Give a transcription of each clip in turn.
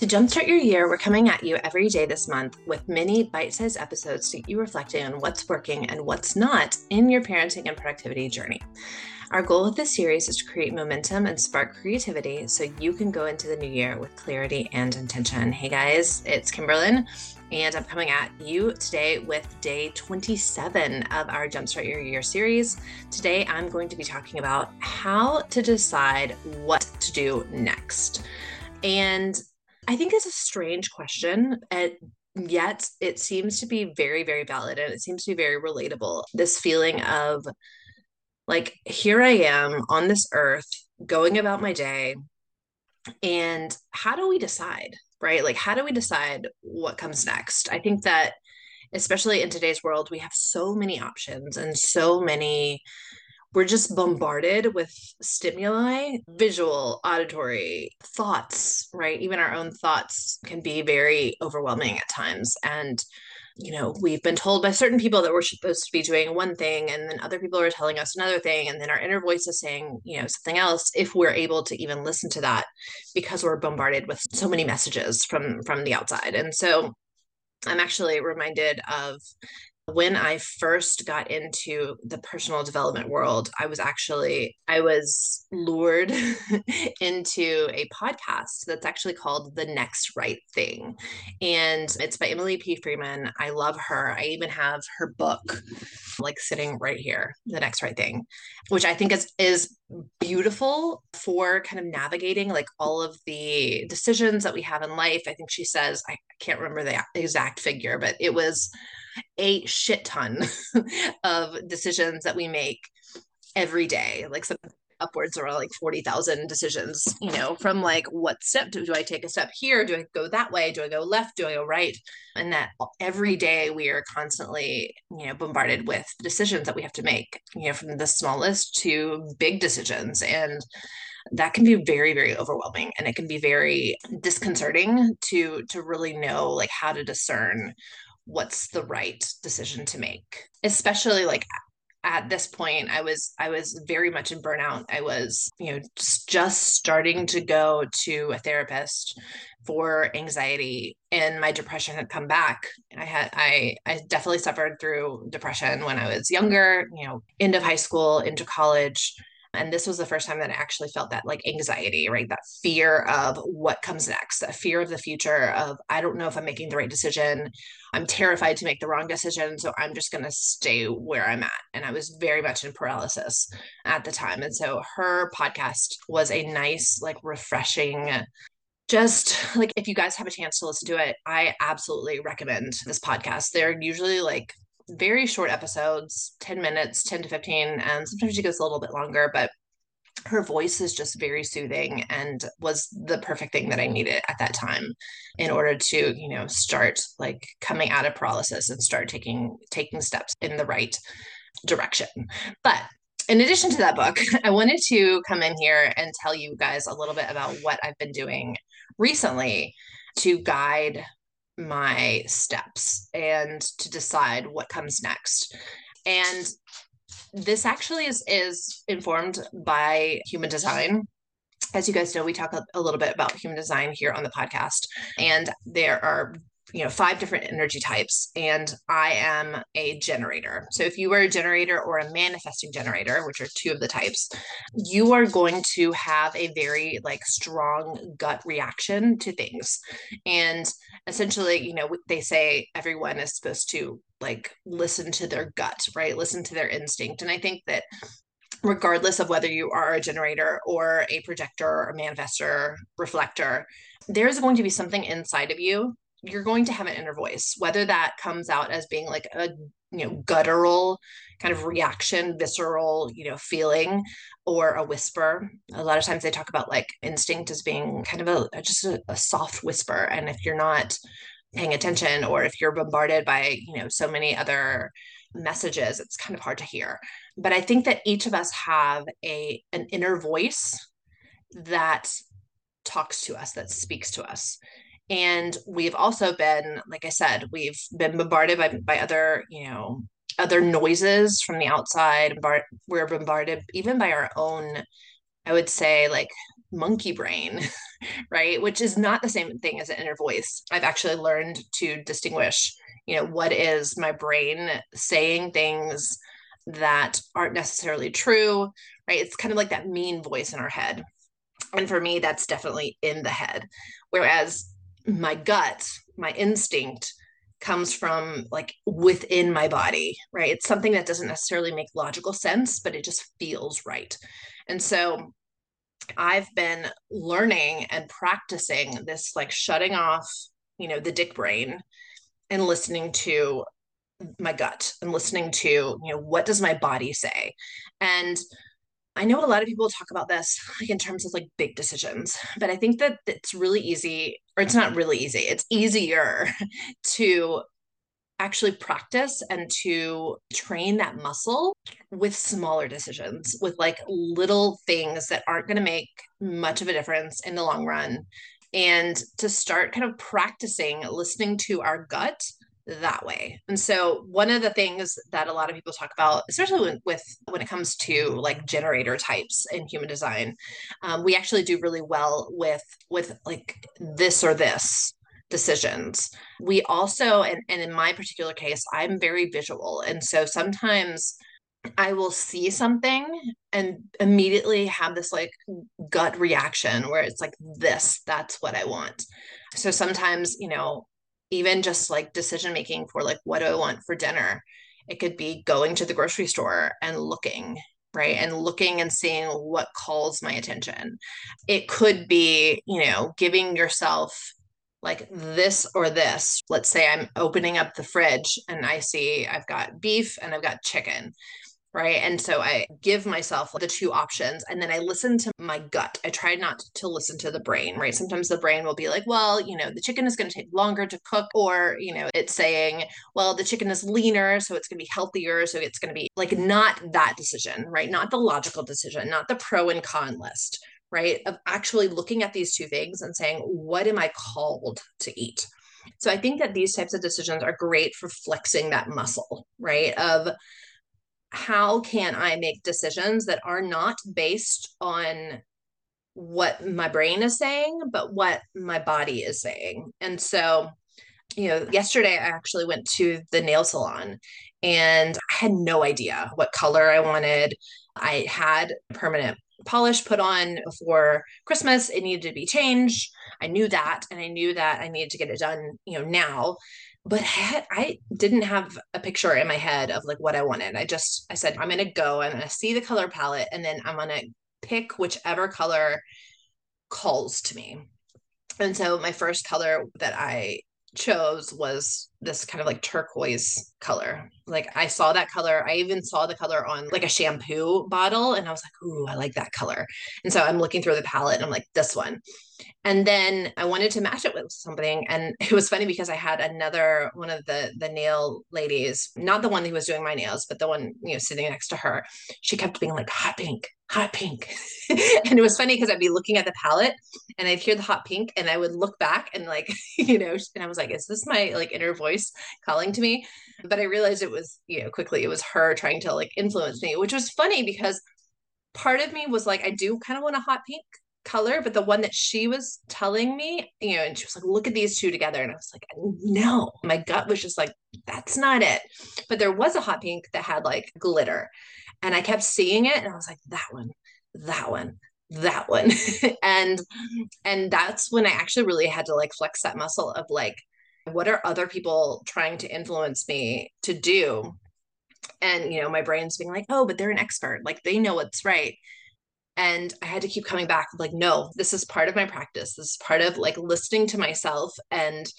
To jumpstart your year, we're coming at you every day this month with mini bite sized episodes to get you reflecting on what's working and what's not in your parenting and productivity journey. Our goal with this series is to create momentum and spark creativity so you can go into the new year with clarity and intention. Hey guys, it's Kimberlyn, and I'm coming at you today with day 27 of our Jumpstart Your Year series. Today, I'm going to be talking about how to decide what to do next. And I think it's a strange question. And yet it seems to be very, very valid and it seems to be very relatable. This feeling of like, here I am on this earth going about my day. And how do we decide? Right? Like, how do we decide what comes next? I think that, especially in today's world, we have so many options and so many we're just bombarded with stimuli, visual, auditory, thoughts, right? Even our own thoughts can be very overwhelming at times. And, you know, we've been told by certain people that we're supposed to be doing one thing, and then other people are telling us another thing. And then our inner voice is saying, you know, something else if we're able to even listen to that because we're bombarded with so many messages from from the outside. And so I'm actually reminded of when I first got into the personal development world, I was actually I was lured into a podcast that's actually called The Next Right Thing. And it's by Emily P. Freeman. I love her. I even have her book like sitting right here, The Next Right Thing, which I think is is beautiful for kind of navigating like all of the decisions that we have in life. I think she says I can't remember the exact figure, but it was a shit ton of decisions that we make every day, like some upwards around like 40,000 decisions, you know, from like what step do, do I take a step here? Do I go that way? Do I go left? Do I go right? And that every day we are constantly, you know, bombarded with decisions that we have to make, you know, from the smallest to big decisions. And that can be very very overwhelming and it can be very disconcerting to to really know like how to discern what's the right decision to make. Especially like at this point i was i was very much in burnout. I was you know just starting to go to a therapist for anxiety and my depression had come back. I had i i definitely suffered through depression when i was younger you know end of high school into college and this was the first time that I actually felt that like anxiety, right? That fear of what comes next, that fear of the future of I don't know if I'm making the right decision. I'm terrified to make the wrong decision. So I'm just going to stay where I'm at. And I was very much in paralysis at the time. And so her podcast was a nice, like refreshing just like if you guys have a chance to listen to it, I absolutely recommend this podcast. They're usually like very short episodes 10 minutes 10 to 15 and sometimes she goes a little bit longer but her voice is just very soothing and was the perfect thing that I needed at that time in order to, you know, start like coming out of paralysis and start taking taking steps in the right direction. But in addition to that book, I wanted to come in here and tell you guys a little bit about what I've been doing recently to guide my steps and to decide what comes next. And this actually is is informed by human design. As you guys know, we talk a, little bit about human design here on the podcast, and there are you know five different energy types and i am a generator. So if you are a generator or a manifesting generator which are two of the types you are going to have a very like strong gut reaction to things. And essentially you know they say everyone is supposed to like listen to their gut right? Listen to their instinct. And i think that regardless of whether you are a generator or a projector or a manifestor reflector there's going to be something inside of you you're going to have an inner voice, whether that comes out as being like a you know guttural kind of reaction, visceral you know feeling, or a whisper. A lot of times they talk about like instinct as being kind of a just a, a soft whisper, and if you're not paying attention or if you're bombarded by you know so many other messages it's kind of hard to hear. But i think that each of us have a an inner voice that talks to us that speaks to us and we've also been like i said we've been bombarded by, by other you know other noises from the outside we're bombarded even by our own i would say like monkey brain, right? Which is not the same thing as an inner voice. I've actually learned to distinguish, you know, what is my brain saying things that aren't necessarily true, right? It's kind of like that mean voice in our head. And for me, that's definitely in the head. Whereas my gut, my instinct, comes from like within my body, right? It's something that doesn't necessarily make logical sense, but it just feels right. And so I've been learning and practicing this like shutting off, you know, the dick brain and listening to my gut and listening to, you know, what does my body say? And I know a lot of people talk about this like in terms of like big decisions, but I think that it's really easy, or it's not really easy, it's easier to actually practice and to train that muscle with smaller decisions, with like little things that aren't going to make much of a difference in the long run. And to start kind of practicing listening to our gut that way. And so one of the things that a lot of people talk about, especially when, with when it comes to like generator types in human design, um, we actually do really well with with like this or this decisions. We also, and, and in my particular case, I'm very visual. And so sometimes I will see something and immediately have this like gut reaction where it's like, this, that's what I want. So sometimes, you know, even just like decision making for like what do I want for dinner. It could be going to the grocery store and looking, right? And looking and seeing what calls my attention. It could be, you know, giving yourself like this or this. Let's say I'm opening up the fridge and I see I've got beef and I've got chicken right? And so I give myself the two options and then I listen to my gut. I try not to listen to the brain, right? Sometimes the brain will be like, well, you know, the chicken is going to take longer to cook, or, you know, it's saying, well, the chicken is leaner, so it's going to be healthier. So it's going to be like not that decision, right? Not the logical decision, not the pro and con list. Right. Of actually looking at these two things and saying, what am I called to eat? So I think that these types of decisions are great for flexing that muscle, right? Of how can I make decisions that are not based on what my brain is saying, but what my body is saying? And so, you know, yesterday I actually went to the nail salon and I had no idea what color I wanted. I had permanent polish put on for Christmas. It needed to be changed. I knew that. And I knew that I needed to get it done, you know, now but I didn't have a picture in my head of like what I wanted. I just I said I'm going to go. I'm going to see the color palette, and then I'm going to pick whichever color calls to me. And so my first color that I chose was this kind of like turquoise color. Like I saw that color. I even saw the color on like a shampoo bottle and I was like, ooh, I like that color. And so I'm looking through the palette and I'm like, this one. And then I wanted to match it with something. And it was funny because I had another one of the the nail ladies, not the one who was doing my nails, but the one, you know, sitting next to her. She kept being like, hot pink, hot pink. and it was funny because I'd be looking at the palette and I'd hear the hot pink and I would look back and like, you know, and I was like, is this my like inner voice calling to me? But I realized it was, you know, quickly it was her trying to like influence me, which was funny because part of me was like, I do kind of want a hot pink color, but the one that she was telling me, you know, and she was like, look at these two together. And I was like, no, my gut was just like, that's not it. But there was a hot pink that had like glitter. And I kept seeing it and I was like, that one, that one, that one. and and that's when I actually really had to like flex that muscle of like, what are other people trying to influence me to do? And you know, my brain's being like, oh, but they're an expert, like they know what's right. And I had to keep coming back, like, no, this is part of my practice. This is part of like listening to myself and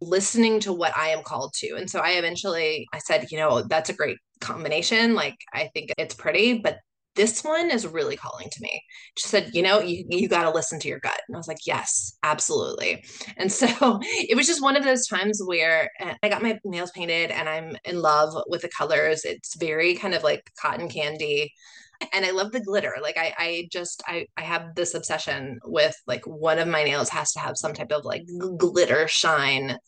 listening to what I am called to. And so I eventually I said, you know, that's a great combination. Like I think it's pretty, but this one is really calling to me. She said, you know, you, you got to listen to your gut. And I was like, yes, absolutely. And so it was just one of those times where uh, I got my nails painted and I'm in love with the colors. It's very kind of like cotton candy. And I love the glitter. Like I, I just, I, I have this obsession with like one of my nails has to have some type of like glitter shine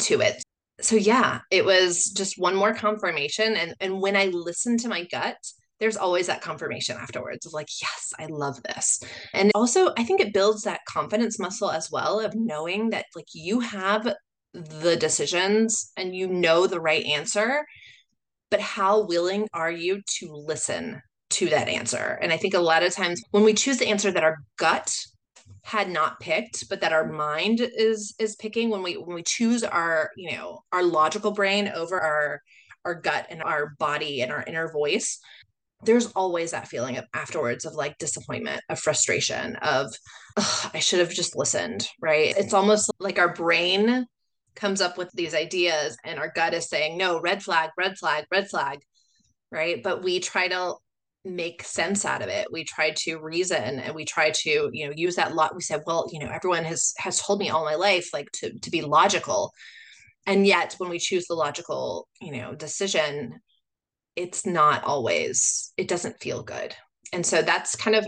to it so yeah, it was just one more confirmation. And and when I listen to my gut, there's always that confirmation afterwards of like, yes, I love this. And also, I think it builds that confidence muscle as well of knowing that like you have the decisions and you know the right answer, but how willing are you to listen to that answer? And I think a lot of times when we choose the answer that our gut had not picked but that our mind is is picking when we when we choose our you know our logical brain over our our gut and our body and our inner voice there's always that feeling of afterwards of like disappointment, of frustration, of I should have just listened, right? It's almost like our brain comes up with these ideas and our gut is saying, no, red flag, red flag, red flag, right? But we try to make sense out of it. We try to reason and we try to, you know, use that lot. We said, well, you know, everyone has has told me all my life like to to be logical. And yet when we choose the logical, you know, decision, it's not always it doesn't feel good and so that's kind of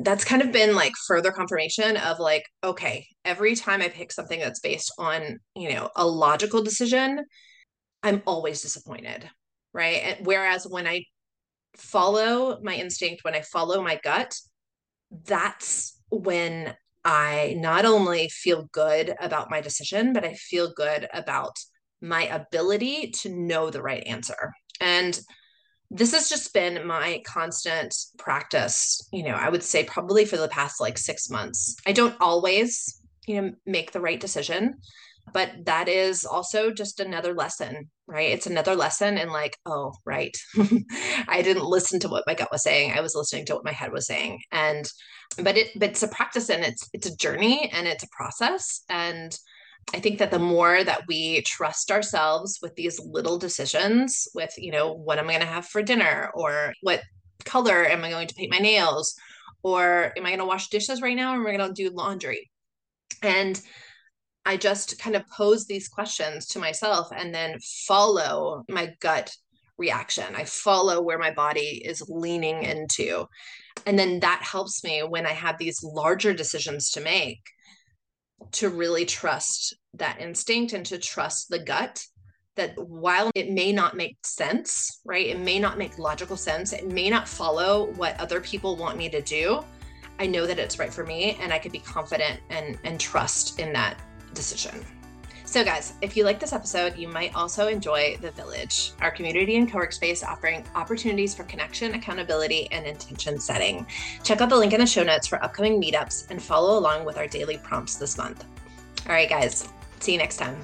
that's kind of been like further confirmation of like okay every time i pick something that's based on you know a logical decision i'm always disappointed right and whereas when i follow my instinct when i follow my gut that's when i not only feel good about my decision but i feel good about my ability to know the right answer and this has just been my constant practice, you know, I would say probably for the past like six months. I don't always, you know, make the right decision, but that is also just another lesson, right? It's another lesson and like, oh, right. I didn't listen to what my gut was saying. I was listening to what my head was saying. And but it but it's a practice and it's it's a journey and it's a process. And I think that the more that we trust ourselves with these little decisions, with, you know, what am I going to have for dinner or what color am I going to paint my nails or am I going to wash dishes right now or am I going to do laundry? And I just kind of pose these questions to myself and then follow my gut reaction. I follow where my body is leaning into. And then that helps me when I have these larger decisions to make to really trust that instinct and to trust the gut that while it may not make sense, right? It may not make logical sense. It may not follow what other people want me to do. I know that it's right for me and I could be confident and and trust in that decision. So, guys, if you like this episode, you might also enjoy The Village, our community and co work space offering opportunities for connection, accountability, and intention setting. Check out the link in the show notes for upcoming meetups and follow along with our daily prompts this month. All right, guys, see you next time.